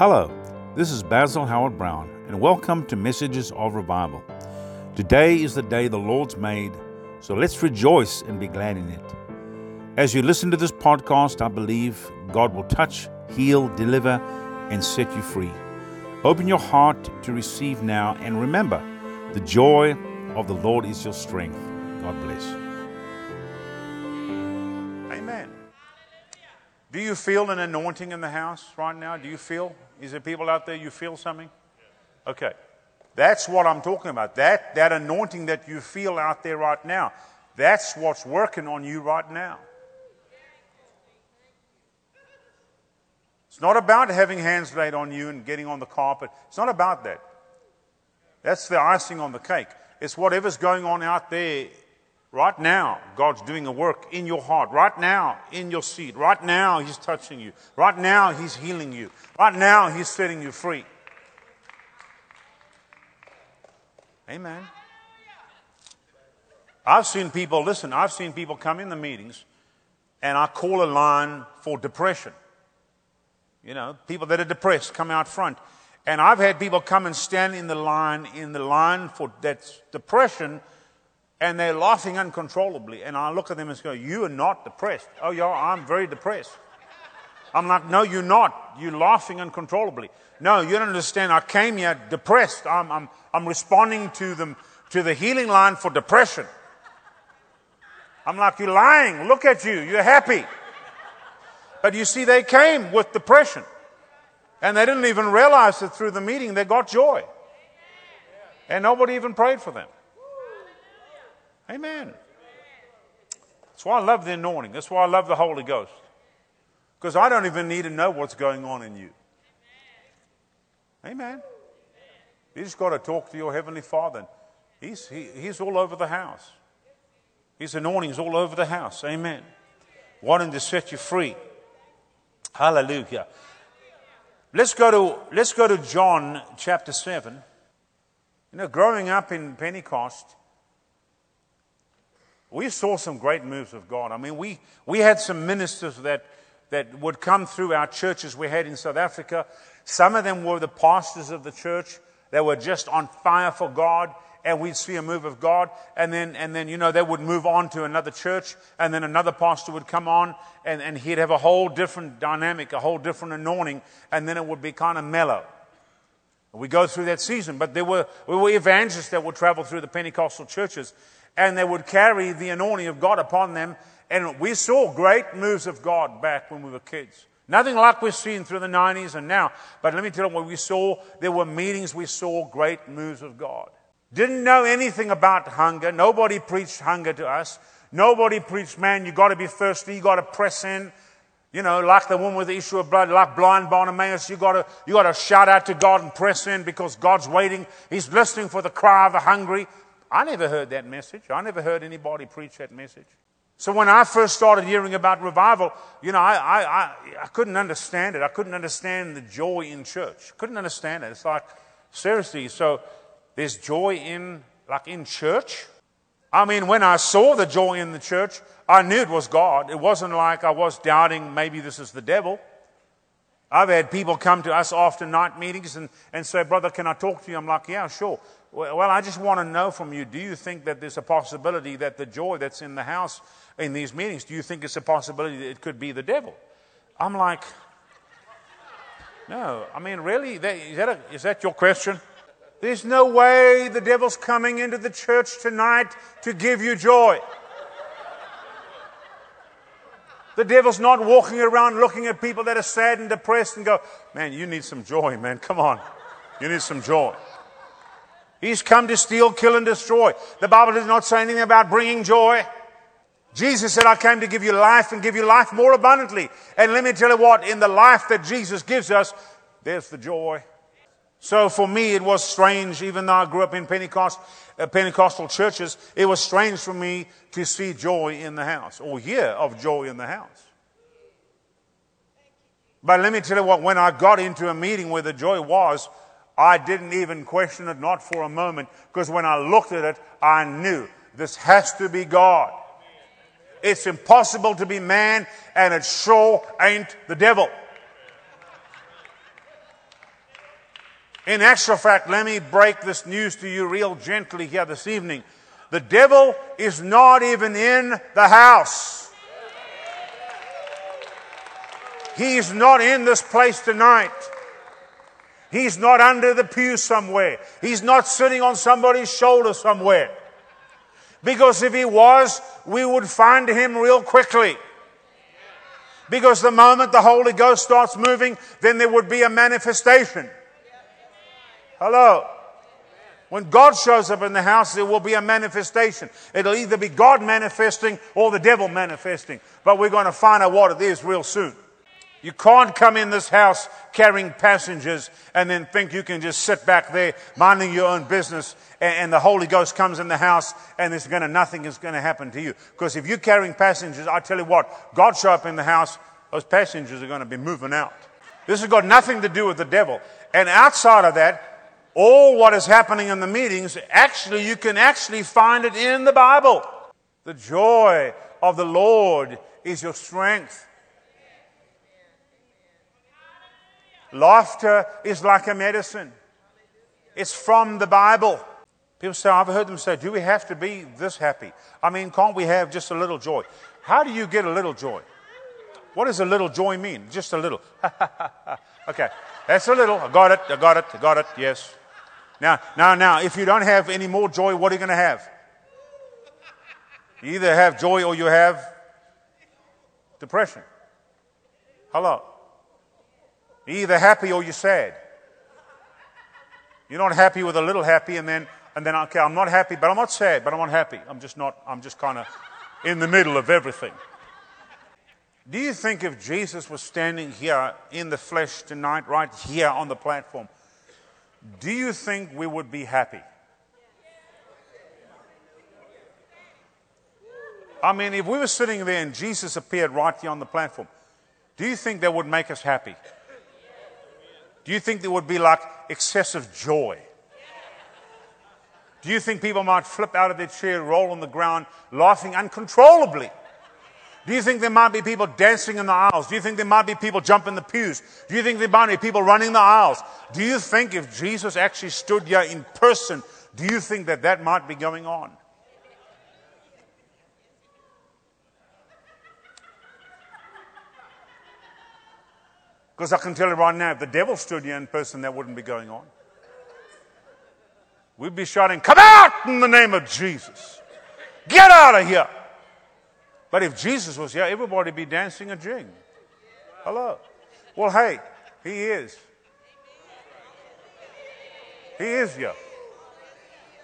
Hello, this is Basil Howard-Browne, and welcome to Messages of Revival. Today is the day the Lord's made, so let's rejoice and be glad in it. As you listen to this podcast, I believe God will touch, heal, deliver, and set you free. Open your heart to receive now, and remember, the joy of the Lord is your strength. God bless. You feel an anointing in the house right now? Do you feel? Is there people out there you feel something? Okay. That's what I'm talking about. That, that anointing that you feel out there right now. That's what's working on you right now. It's not about having hands laid on you and getting on the carpet. It's not about that. That's the icing on the cake. It's whatever's going on out there right now. God's doing a work in your heart. Right now, in your seat. Right now, He's touching you. Right now, He's healing you. Right now, He's setting you free. Amen. I've seen people, listen, I've seen people come in the meetings and I call a line for depression. You know, people that are depressed come out front. And I've had people come and stand in the line, in the line for that depression, and they're laughing uncontrollably. And I look at them and go, You are not depressed. Oh, yeah, I'm very depressed. I'm like, No, you're not. You're laughing uncontrollably. No, you don't understand. I came here depressed. I'm, I'm, I'm responding to, them, to the healing line for depression. I'm like, You're lying. Look at you. You're happy. But you see, they came with depression. And they didn't even realize that through the meeting they got joy. And nobody even prayed for them. Amen. That's why I love the anointing. That's why I love the Holy Ghost. Because I don't even need to know what's going on in you. Amen. You just got to talk to your Heavenly Father. He's, he, he's all over the house. His anointing's all over the house. Amen. Wanting to set you free. Hallelujah. Let's go to, let's go to John chapter 7. You know, growing up in Pentecost, we saw some great moves of God. I mean, we, we had some ministers that, that would come through our churches we had in South Africa. Some of them were the pastors of the church. They were just on fire for God and we'd see a move of God. And then, and then, you know, they would move on to another church and then another pastor would come on and, and he'd have a whole different dynamic, a whole different anointing. And then it would be kind of mellow. We go through that season, but there were, there were evangelists that would travel through the Pentecostal churches and they would carry the anointing of God upon them. And we saw great moves of God back when we were kids. Nothing like we've seen through the 90s and now. But let me tell you what we saw. There were meetings we saw great moves of God. Didn't know anything about hunger. Nobody preached hunger to us. Nobody preached, man, you gotta be thirsty, you gotta press in. You know, like the woman with the issue of blood, like blind Bartimaeus, you gotta, you gotta shout out to God and press in because God's waiting. He's listening for the cry of the hungry. I never heard that message. I never heard anybody preach that message. So when I first started hearing about revival, you know, I, I, I, I couldn't understand it. I couldn't understand the joy in church. Couldn't understand it. It's like, seriously, so there's joy in, like in church. I mean, when I saw the joy in the church, I knew it was God. It wasn't like I was doubting maybe this is the devil. I've had people come to us after night meetings and, and say, Brother, can I talk to you? I'm like, Yeah, sure. Well, I just want to know from you do you think that there's a possibility that the joy that's in the house in these meetings, do you think it's a possibility that it could be the devil? I'm like, No. I mean, really? Is that, a, is that your question? There's no way the devil's coming into the church tonight to give you joy. The devil's not walking around looking at people that are sad and depressed and go, man, you need some joy, man. Come on. You need some joy. He's come to steal, kill, and destroy. The Bible does not say anything about bringing joy. Jesus said, I came to give you life and give you life more abundantly. And let me tell you what, in the life that Jesus gives us, there's the joy. So for me, it was strange, even though I grew up in Pentecost, uh, Pentecostal churches, it was strange for me to see joy in the house or hear of joy in the house. But let me tell you what, when I got into a meeting where the joy was, I didn't even question it, not for a moment, because when I looked at it, I knew this has to be God. It's impossible to be man, and it sure ain't the devil. In actual fact, let me break this news to you real gently here this evening. The devil is not even in the house. He's not in this place tonight. He's not under the pew somewhere. He's not sitting on somebody's shoulder somewhere. Because if he was, we would find him real quickly. Because the moment the Holy Ghost starts moving, then there would be a manifestation. Hello. When God shows up in the house, there will be a manifestation. It'll either be God manifesting or the devil manifesting. But we're going to find out what it is real soon. You can't come in this house carrying passengers and then think you can just sit back there minding your own business and, and the Holy Ghost comes in the house and there's going to, nothing is going to happen to you. Because if you're carrying passengers, I tell you what, God show up in the house, those passengers are going to be moving out. This has got nothing to do with the devil. And outside of that, all what is happening in the meetings, actually, you can actually find it in the Bible. The joy of the Lord is your strength. Laughter is like a medicine. It's from the Bible. People say, I've heard them say, do we have to be this happy? I mean, can't we have just a little joy? How do you get a little joy? What does a little joy mean? Just a little. okay, that's a little. I got it, I got it, I got it, yes. Now, now, now, if you don't have any more joy, what are you going to have? You either have joy or you have depression. Hello. You're either happy or you're sad. You're not happy with a little happy, and then, and then, okay, I'm not happy, but I'm not sad, but I'm not happy. I'm just not, I'm just kind of in the middle of everything. Do you think if Jesus was standing here in the flesh tonight, right here on the platform, do you think we would be happy? I mean, if we were sitting there and Jesus appeared right here on the platform, do you think that would make us happy? Do you think there would be like excessive joy? Do you think people might flip out of their chair, roll on the ground, laughing uncontrollably? Do you think there might be people dancing in the aisles? Do you think there might be people jumping the pews? Do you think there might be people running the aisles? Do you think if Jesus actually stood here in person, do you think that that might be going on? Because I can tell you right now, if the devil stood here in person, that wouldn't be going on. We'd be shouting, Come out in the name of Jesus! Get out of here! But if Jesus was here, everybody would be dancing a jig. Hello. Well, hey, he is. He is here.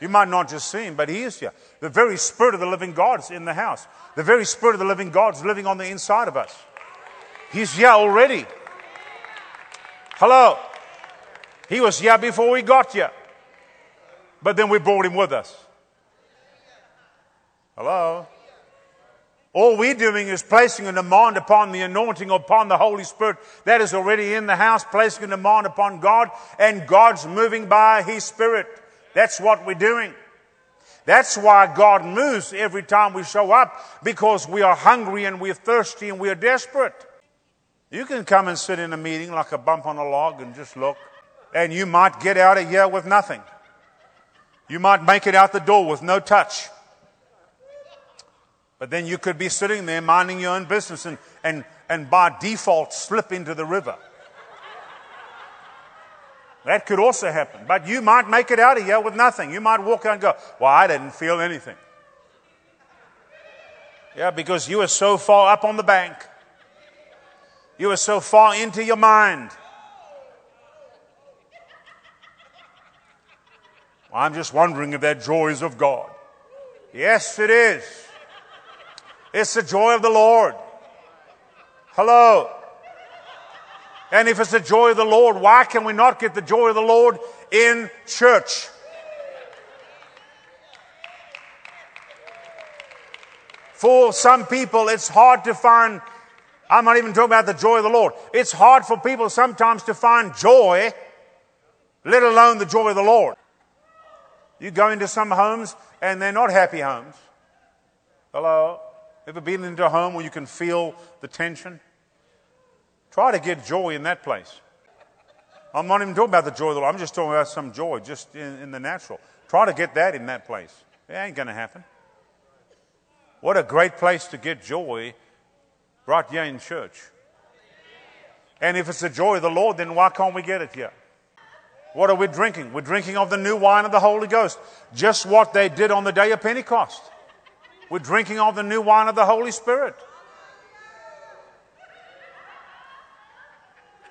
You might not just see him, but he is here. The very Spirit of the living God is in the house. The very Spirit of the living God is living on the inside of us. He's here already. Hello. He was here before we got here. But then we brought him with us. Hello. All we're doing is placing a demand upon the anointing upon the Holy Spirit that is already in the house, placing a demand upon God, and God's moving by His Spirit. That's what we're doing. That's why God moves every time we show up, because we are hungry and we're thirsty and we're desperate. You can come and sit in a meeting like a bump on a log and just look, and you might get out of here with nothing. You might make it out the door with no touch. But then you could be sitting there minding your own business and, and, and by default slip into the river. That could also happen. But you might make it out of here with nothing. You might walk out and go, Well, I didn't feel anything. Yeah, because you were so far up on the bank. You were so far into your mind. I'm just wondering if that joy is of God. Yes, it is. It's the joy of the Lord. Hello. And if it's the joy of the Lord, why can we not get the joy of the Lord in church? For some people, it's hard to find, I'm not even talking about the joy of the Lord. It's hard for people sometimes to find joy, let alone the joy of the Lord. You go into some homes and they're not happy homes. Hello? Ever been into a home where you can feel the tension? Try to get joy in that place. I'm not even talking about the joy of the Lord. I'm just talking about some joy just in, in the natural. Try to get that in that place. It ain't going to happen. What a great place to get joy right here in church. And if it's the joy of the Lord, then why can't we get it here? What are we drinking? We're drinking of the new wine of the Holy Ghost. Just what they did on the day of Pentecost. We're drinking of the new wine of the Holy Spirit.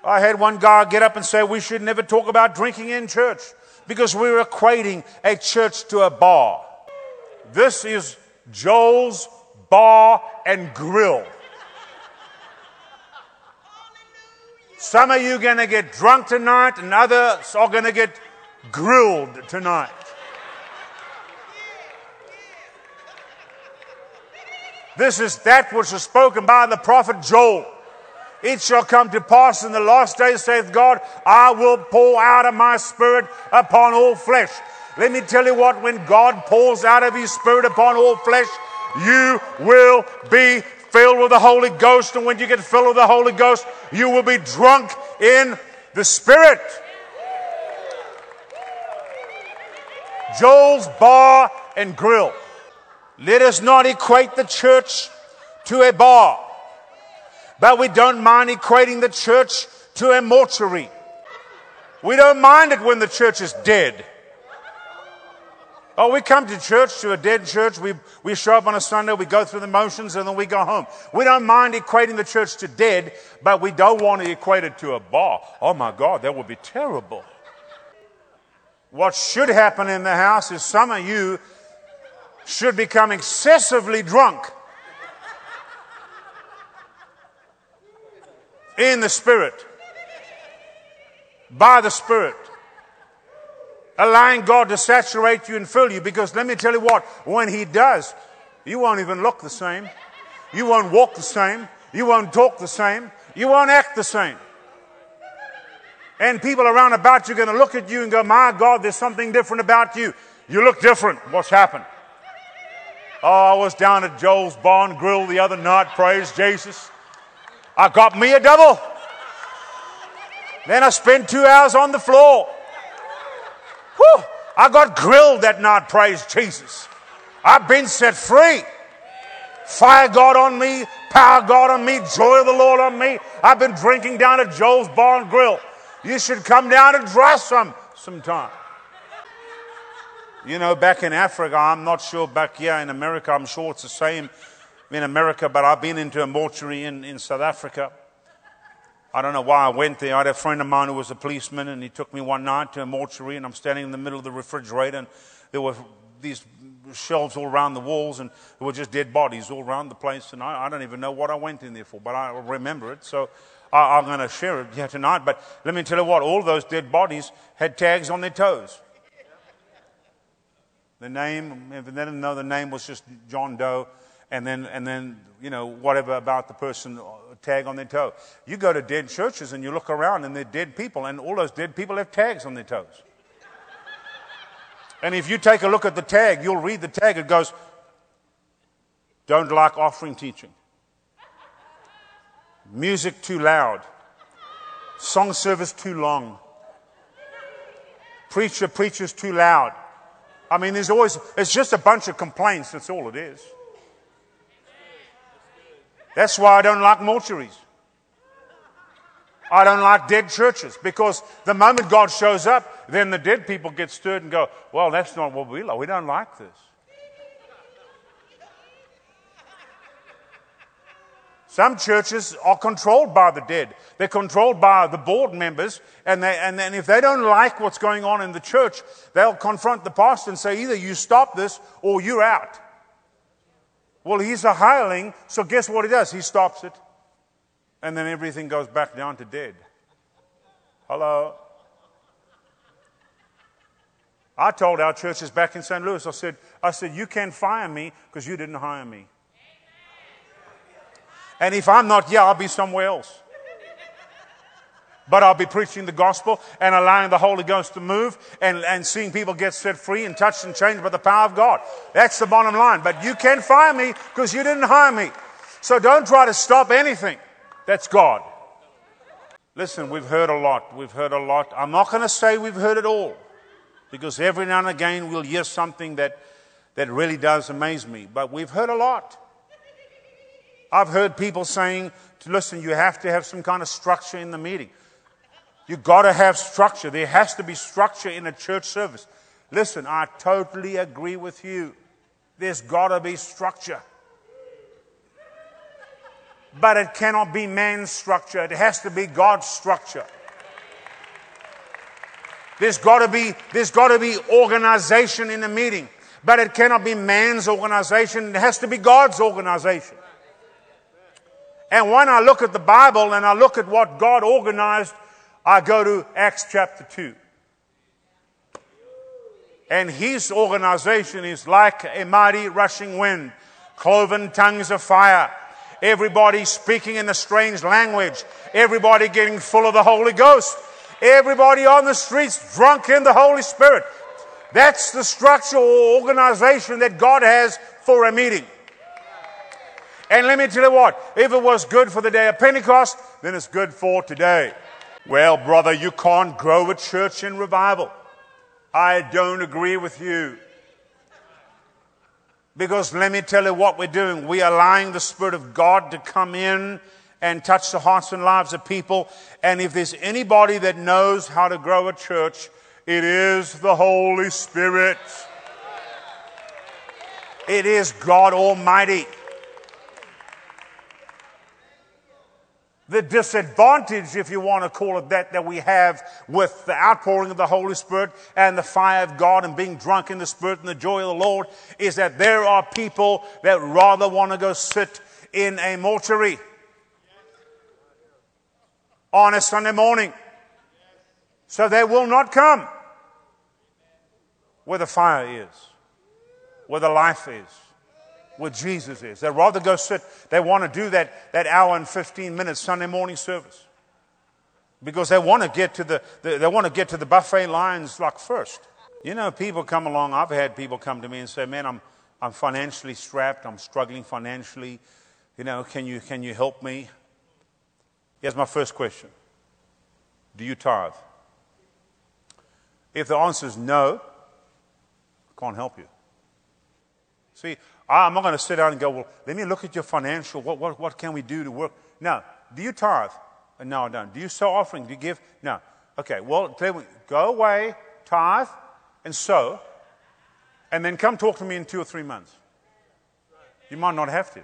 I had one guy get up and say we should never talk about drinking in church because we're equating a church to a bar. This is Joel's Bar and Grill. Some of you are going to get drunk tonight, and others are going to get grilled tonight. This is that which was spoken by the prophet Joel. It shall come to pass in the last days, saith God, I will pour out of my spirit upon all flesh. Let me tell you what, when God pours out of his spirit upon all flesh, you will be filled with the Holy Ghost. And when you get filled with the Holy Ghost, you will be drunk in the Spirit. Joel's Bar and Grill. Let us not equate the church to a bar, but we don't mind equating the church to a mortuary. We don't mind it when the church is dead. Oh, we come to church, to a dead church. We, we show up on a Sunday, we go through the motions, and then we go home. We don't mind equating the church to dead, but we don't want to equate it to a bar. Oh my God, that would be terrible. What should happen in the house is some of you should become excessively drunk in the Spirit, by the Spirit allowing God to saturate you and fill you. Because let me tell you what, when He does, you won't even look the same. You won't walk the same. You won't talk the same. You won't act the same. And people around about you are going to look at you and go, My God, there's something different about you. You look different. What's happened? Oh, I was down at Joel's Barn Grill the other night. Praise Jesus. I got me a double. Then I spent two hours on the floor. Whew, I got grilled that night, praise Jesus. I've been set free. Fire God on me, power God on me, joy of the Lord on me. I've been drinking down at Joel's Barn Grill. You should come down and try some sometime. You know, back in Africa, I'm not sure back here in America, I'm sure it's the same in America, but I've been into a mortuary in, in South Africa. I don't know why I went there. I had a friend of mine who was a policeman, and he took me one night to a mortuary, and I'm standing in the middle of the refrigerator, and there were these shelves all around the walls, and there were just dead bodies all around the place. And I, I don't even know what I went in there for, but I remember it. So I, am going to share it here tonight. But let me tell you what, all those dead bodies had tags on their toes. The name, if they didn't know the name, was just John Doe and then, and then, you know, whatever about the person uh, tag on their toe. You go to dead churches and you look around and they're dead people, and all those dead people have tags on their toes. And if you take a look at the tag, you'll read the tag. It goes, Don't like offering teaching. Music too loud. Song service too long. Preacher preaches too loud. I mean, there's always, it's just a bunch of complaints. That's all it is. That's why I don't like mortuaries. I don't like dead churches because the moment God shows up, then the dead people get stirred and go, Well, that's not what we like. We don't like this. Some churches are controlled by the dead. They're controlled by the board members, and, they, and then if they don't like what's going on in the church, they'll confront the pastor and say, either you stop this or you're out. Well, he's a hireling, so guess what he does? He stops it. And then everything goes back down to dead. Hello? I told our churches back in St. Louis, I said, I said, you can't fire me because you didn't hire me. And if I'm not here, I'll be somewhere else but I'll be preaching the gospel and allowing the Holy Ghost to move and, and seeing people get set free and touched and changed by the power of God. That's the bottom line. But you can't fire me because you didn't hire me. So don't try to stop anything. That's God. Listen, we've heard a lot. We've heard a lot. I'm not going to say we've heard it all because every now and again we'll hear something that, that really does amaze me. But we've heard a lot. I've heard people saying, listen, you have to have some kind of structure in the meeting. You've got to have structure. There has to be structure in a church service. Listen, I totally agree with you. There's got to be structure. But it cannot be man's structure. It has to be God's structure. There's got to be, there's got to be organization in a meeting. But it cannot be man's organization. It has to be God's organization. And when I look at the Bible and I look at what God organized, I go to Acts chapter 2. And his organization is like a mighty rushing wind, cloven tongues of fire, everybody speaking in a strange language, everybody getting full of the Holy Ghost, everybody on the streets drunk in the Holy Spirit. That's the structure or organization that God has for a meeting. And let me tell you what, if it was good for the day of Pentecost, then it's good for today. Well, brother, you can't grow a church in revival. I don't agree with you. Because let me tell you what we're doing. We are allowing the Spirit of God to come in and touch the hearts and lives of people. And if there's anybody that knows how to grow a church, it is the Holy Spirit. It is God Almighty. The disadvantage, if you want to call it that, that we have with the outpouring of the Holy Spirit and the fire of God and being drunk in the Spirit and the joy of the Lord is that there are people that rather want to go sit in a mortuary on a Sunday morning. So they will not come where the fire is, where the life is where Jesus is. They'd rather go sit, they want to do that, that hour and 15 minutes Sunday morning service. Because they want to get to the, the they want to get to the buffet lines like first. You know, people come along, I've had people come to me and say, Man, I'm I'm financially strapped, I'm struggling financially. You know, can you can you help me? Here's my first question. Do you tithe? If the answer is no, I can't help you. See, I'm not going to sit down and go, well, let me look at your financial. What, what, what can we do to work? No. Do you tithe? Uh, no, I don't. Do you sow offering? Do you give? No. Okay, well, go away, tithe, and sow, and then come talk to me in two or three months. You might not have to,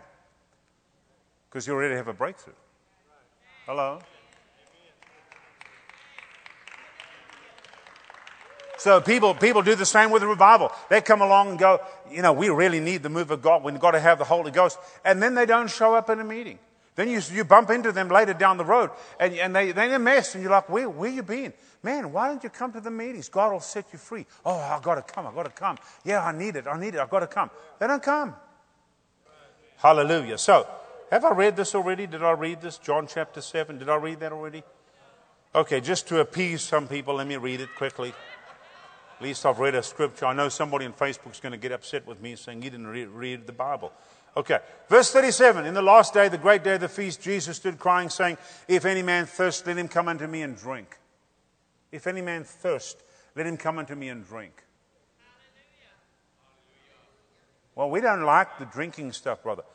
because you already have a breakthrough. Hello? So people, people do the same with the revival. They come along and go, you know, we really need the move of God. We've got to have the Holy Ghost. And then they don't show up in a meeting. Then you, you bump into them later down the road and, and they, they're in a mess and you're like, where, where you been? Man, why don't you come to the meetings? God will set you free. Oh, I've got to come. I've got to come. Yeah, I need it. I need it. I've got to come. They don't come. Hallelujah. So, have I read this already? Did I read this? John chapter 7. Did I read that already? Okay, just to appease some people, let me read it quickly. At least I've read a scripture. I know somebody on Facebook is going to get upset with me saying you didn't read, read the Bible. Okay. Verse 37. In the last day, the great day of the feast, Jesus stood crying, saying, If any man thirst, let him come unto me and drink. If any man thirst, let him come unto me and drink. Well, we don't like the drinking stuff, brother.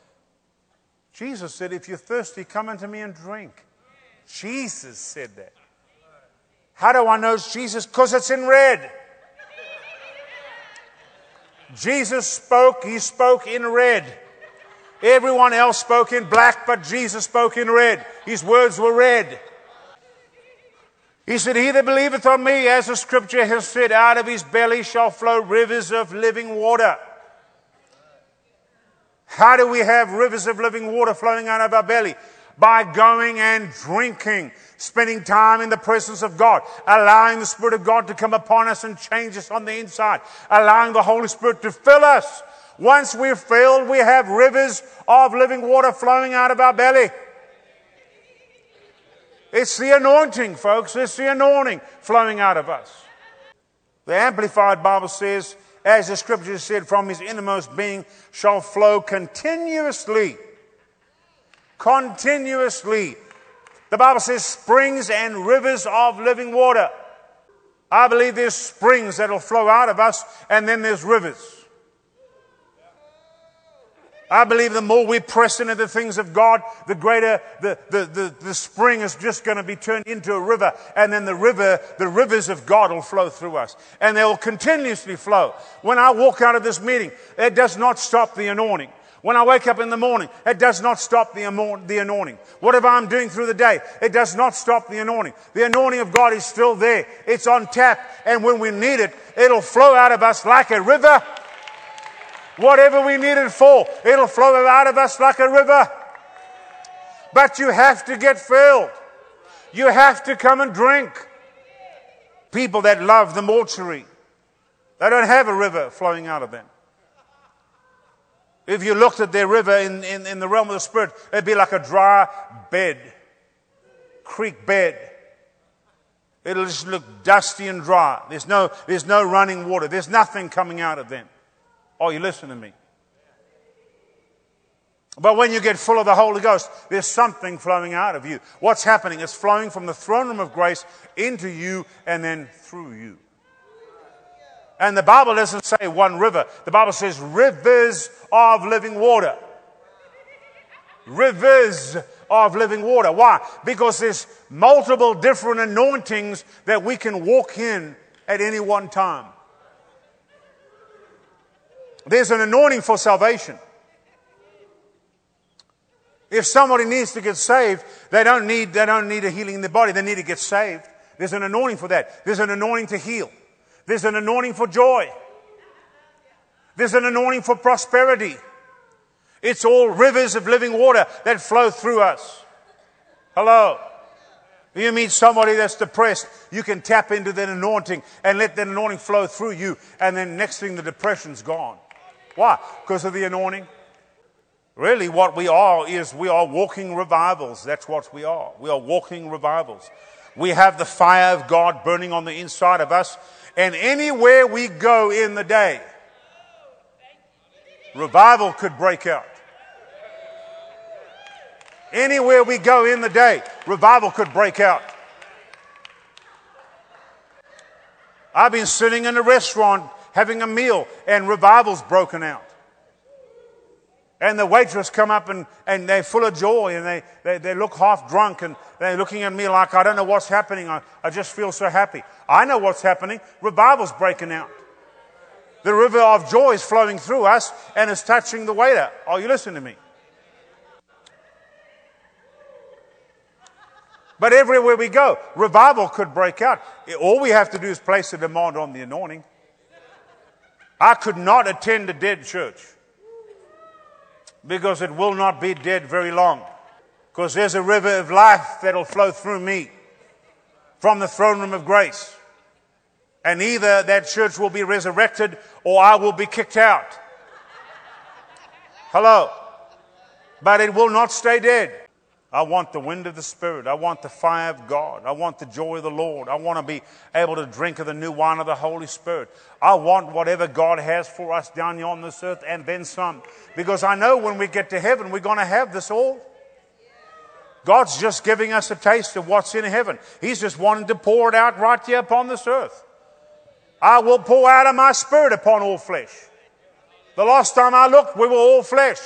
Jesus said, If you're thirsty, come unto me and drink. Jesus said that. How do I know it's Jesus? Because it's in red. Jesus spoke, he spoke in red. Everyone else spoke in black, but Jesus spoke in red. His words were red. He said, He that believeth on me, as the scripture has said, out of his belly shall flow rivers of living water. How do we have rivers of living water flowing out of our belly? By going and drinking spending time in the presence of God, allowing the Spirit of God to come upon us and change us on the inside, allowing the Holy Spirit to fill us. Once we're filled, we have rivers of living water flowing out of our belly. It's the anointing, folks. It's the anointing flowing out of us. The Amplified Bible says, as the scripture said, from his innermost being shall flow continuously, continuously The Bible says springs and rivers of living water. I believe there's springs that'll flow out of us, and then there's rivers. I believe the more we press into the things of God, the greater the, the, the, the spring is just going to be turned into a river. And then the river, the rivers of God will flow through us. And they will continuously flow. When I walk out of this meeting, it does not stop the anointing. When I wake up in the morning, it does not stop the, the anointing. Whatever I'm doing through the day, it does not stop the anointing. The anointing of God is still there. It's on tap. And when we need it, it'll flow out of us like a river Whatever we need it for, it'll flow out of us like a river. But you have to get filled. You have to come and drink. People that love the mortuary, they don't have a river flowing out of them. If you looked at their river in, in, in the realm of the Spirit, it'd be like a dry bed, creek bed. It'll just look dusty and dry. There's no, there's no running water. There's nothing coming out of them. Oh, you listen to me. But when you get full of the Holy Ghost, there's something flowing out of you. What's happening? It's flowing from the throne room of grace into you and then through you. And the Bible doesn't say one river. The Bible says rivers of living water. Rivers of living water. Why? Because there's multiple different anointings that we can walk in at any one time. There's an anointing for salvation. If somebody needs to get saved, they don't need, they don't need a healing in their body. They need to get saved. There's an anointing for that. There's an anointing to heal. There's an anointing for joy. There's an anointing for prosperity. It's all rivers of living water that flow through us. Hello. You meet somebody that's depressed, you can tap into that anointing and let that anointing flow through you, and then next thing the depression's gone. Why? Because of the anointing. Really, what we are is we are walking revivals. That's what we are. We are walking revivals. We have the fire of God burning on the inside of us, and anywhere we go in the day, revival could break out. Anywhere we go in the day, revival could break out. I've been sitting in a restaurant having a meal and revival's broken out. And the waitress come up and, and they're full of joy and they, they, they look half drunk and they're looking at me like, I don't know what's happening. I, I just feel so happy. I know what's happening. Revival's breaking out. The river of joy is flowing through us and it's touching the waiter. Are you listening to me? But everywhere we go, revival could break out. All we have to do is place a demand on the anointing. I could not attend a dead church because it will not be dead very long. Because there's a river of life that'll flow through me from the throne room of grace. And either that church will be resurrected or I will be kicked out. Hello. But it will not stay dead. I want the wind of the Spirit. I want the fire of God. I want the joy of the Lord. I want to be able to drink of the new wine of the Holy Spirit. I want whatever God has for us down here on this earth and then some. Because I know when we get to heaven, we're going to have this all. God's just giving us a taste of what's in heaven. He's just wanting to pour it out right here upon this earth. I will pour out of my spirit upon all flesh. The last time I looked, we were all flesh.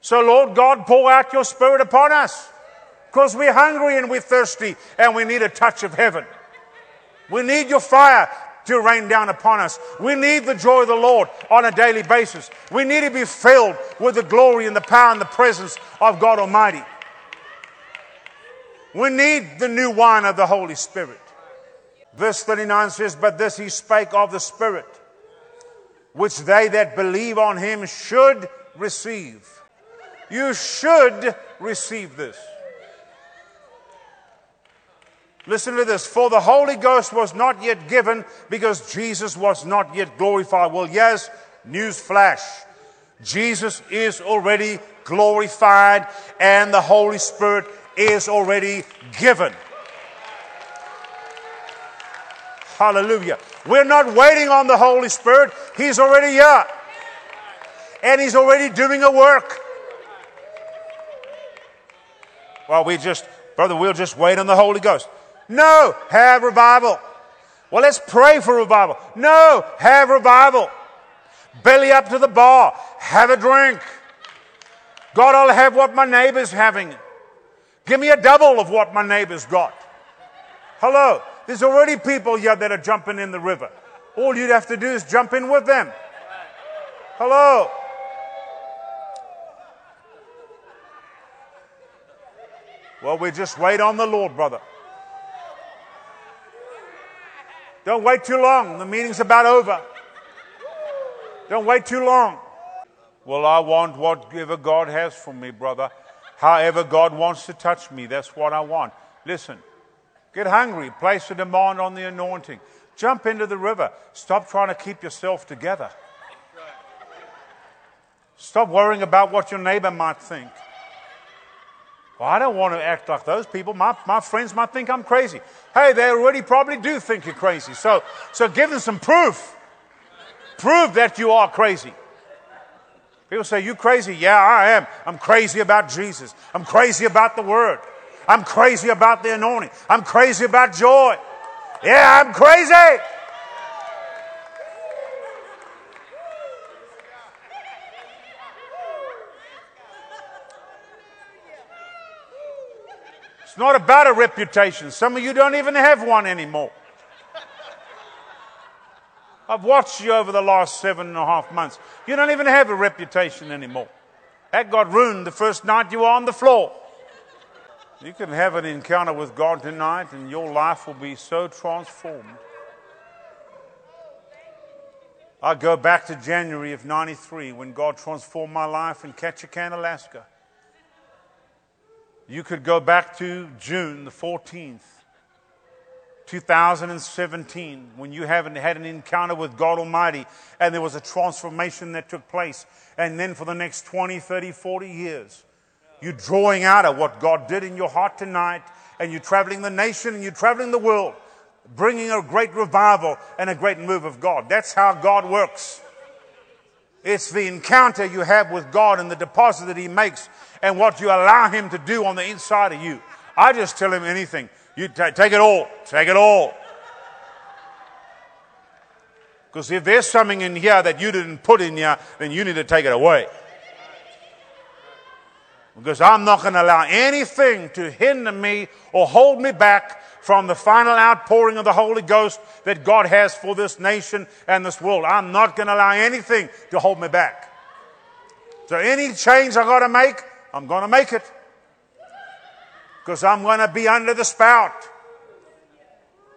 So, Lord God, pour out your Spirit upon us because we're hungry and we're thirsty and we need a touch of heaven. We need your fire to rain down upon us. We need the joy of the Lord on a daily basis. We need to be filled with the glory and the power and the presence of God Almighty. We need the new wine of the Holy Spirit. Verse 39 says, But this he spake of the Spirit, which they that believe on him should receive. You should receive this. Listen to this. For the Holy Ghost was not yet given because Jesus was not yet glorified. Well, yes, news flash. Jesus is already glorified and the Holy Spirit is already given. Hallelujah. We're not waiting on the Holy Spirit. He's already here. And He's already doing a work. Well, we just Brother, we'll just wait on the Holy Ghost. No, have revival. Well, let's pray for revival. No, have revival. Belly up to the bar. Have a drink. God, I'll have what my neighbor's having. Give me a double of what my neighbor's got. Hello. There's already people here that are jumping in the river. All you'd have to do is jump in with them. Hello. Well, we just wait on the Lord, brother. Don't wait too long. The meeting's about over. Don't wait too long. Well, I want whatever God has for me, brother. However, God wants to touch me, that's what I want. Listen, get hungry, place a demand on the anointing, jump into the river. Stop trying to keep yourself together. Stop worrying about what your neighbor might think. Well, I don't want to act like those people. My, my friends might think I'm crazy. Hey, they already probably do think you're crazy. So, so give them some proof. Prove that you are crazy. People say, You crazy? Yeah, I am. I'm crazy about Jesus. I'm crazy about the Word. I'm crazy about the anointing. I'm crazy about joy. Yeah, I'm crazy. Not about a reputation. Some of you don't even have one anymore. I've watched you over the last seven and a half months. You don't even have a reputation anymore. That got ruined the first night you were on the floor. You can have an encounter with God tonight, and your life will be so transformed. I go back to January of 93 when God transformed my life in Ketchikan, Alaska. You could go back to June the 14th, 2017, when you haven't had an encounter with God Almighty and there was a transformation that took place. And then for the next 20, 30, 40 years, you're drawing out of what God did in your heart tonight and you're traveling the nation and you're traveling the world, bringing a great revival and a great move of God. That's how God works. It's the encounter you have with God and the deposit that He makes and what you allow Him to do on the inside of you. I just tell Him anything. You t- take it all. Take it all. Because if there's something in here that you didn't put in here, then you need to take it away. Because I'm not going to allow anything to hinder me or hold me back from the final outpouring of the Holy Ghost that God has for this nation and this world. I'm not going to allow anything to hold me back. So any change I got to make, I'm going to make it. Because I'm going to be under the spout.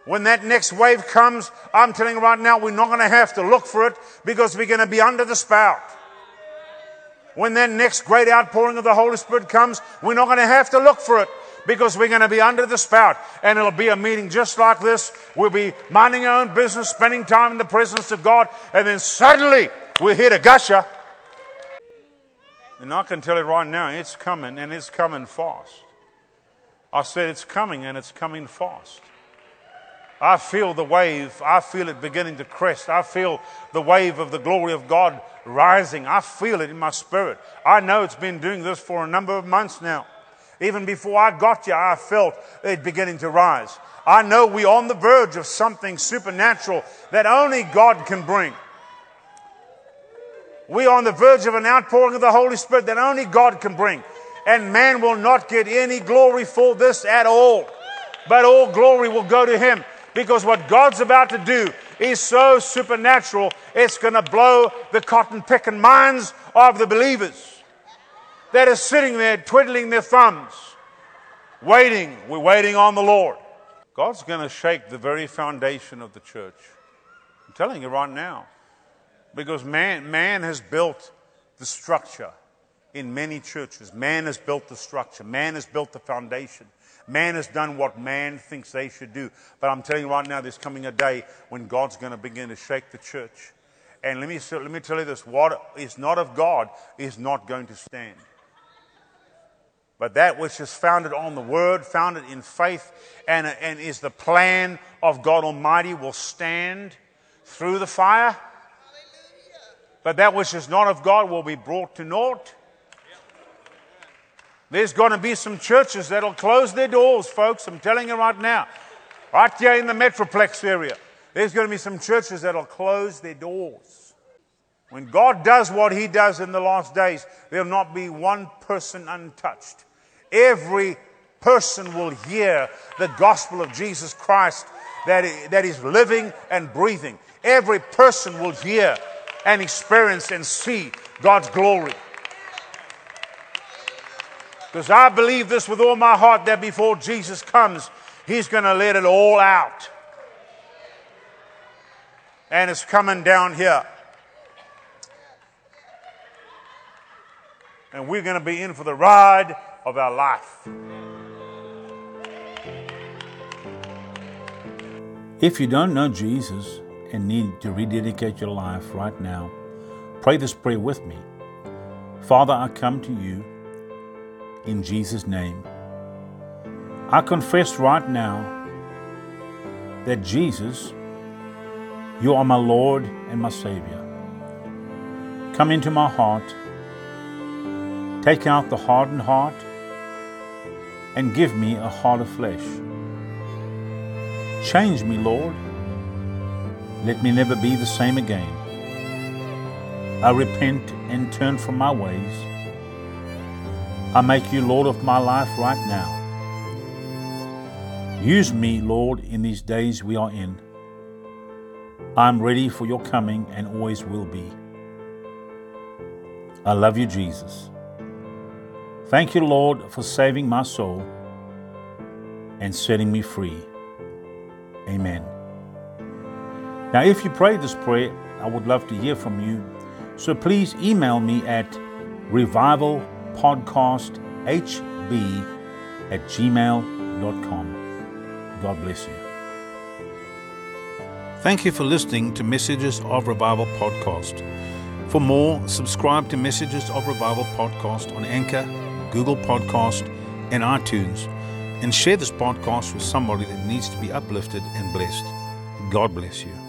When that next wave comes, I'm telling you right now, we're not going to have to look for it because we're going to be under the spout. When that next great outpouring of the Holy Spirit comes, we're not going to have to look for it because we're going to be under the spout. And it'll be a meeting just like this. We'll be minding our own business, spending time in the presence of God, and then suddenly we're here to gusher. And I can tell you right now, it's coming and it's coming fast. I said it's coming and it's coming fast. I feel the wave. I feel it beginning to crest. I feel the wave of the glory of God rising. I feel it in my spirit. I know it's been doing this for a number of months now. Even before I got here, I felt it beginning to rise. I know we're on the verge of something supernatural that only God can bring. We are on the verge of an outpouring of the Holy Spirit that only God can bring. And man will not get any glory for this at all. But all glory will go to Him. Because what God's about to do is so supernatural, it's going to blow the cotton picking minds of the believers that are sitting there twiddling their thumbs, waiting. We're waiting on the Lord. God's going to shake the very foundation of the church. I'm telling you right now. Because man, man has built the structure in many churches. Man has built the structure. Man has built the foundation. Man has done what man thinks they should do. But I'm telling you right now, there's coming a day when God's going to begin to shake the church. And let me, let me tell you this what is not of God is not going to stand. But that which is founded on the word, founded in faith, and, and is the plan of God Almighty will stand through the fire. But that which is not of God will be brought to naught. There's going to be some churches that'll close their doors, folks. I'm telling you right now. Right here in the Metroplex area, there's going to be some churches that'll close their doors. When God does what He does in the last days, there'll not be one person untouched. Every person will hear the gospel of Jesus Christ that, that is living and breathing. Every person will hear and experience and see God's glory. Because I believe this with all my heart that before Jesus comes, He's going to let it all out. And it's coming down here. And we're going to be in for the ride of our life. If you don't know Jesus and need to rededicate your life right now, pray this prayer with me. Father, I come to you in Jesus' name. I confess right now that Jesus, you are my Lord and my Savior. Come into my heart, take out the hardened heart, and give me a heart of flesh. Change me, Lord. Let me never be the same again. I repent and turn from my ways. I make you Lord of my life right now. Use me, Lord, in these days we are in. I'm ready for your coming and always will be. I love you, Jesus. Thank you, Lord, for saving my soul and setting me free. Amen. Now, if you pray this prayer, I would love to hear from you. So please email me at revivalpodcasthb at gmail.com. God bless you. Thank you for listening to Messages of Revival podcast. For more, subscribe to Messages of Revival podcast on Anchor, Google Podcast, and iTunes and share this podcast with somebody that needs to be uplifted and blessed. God bless you.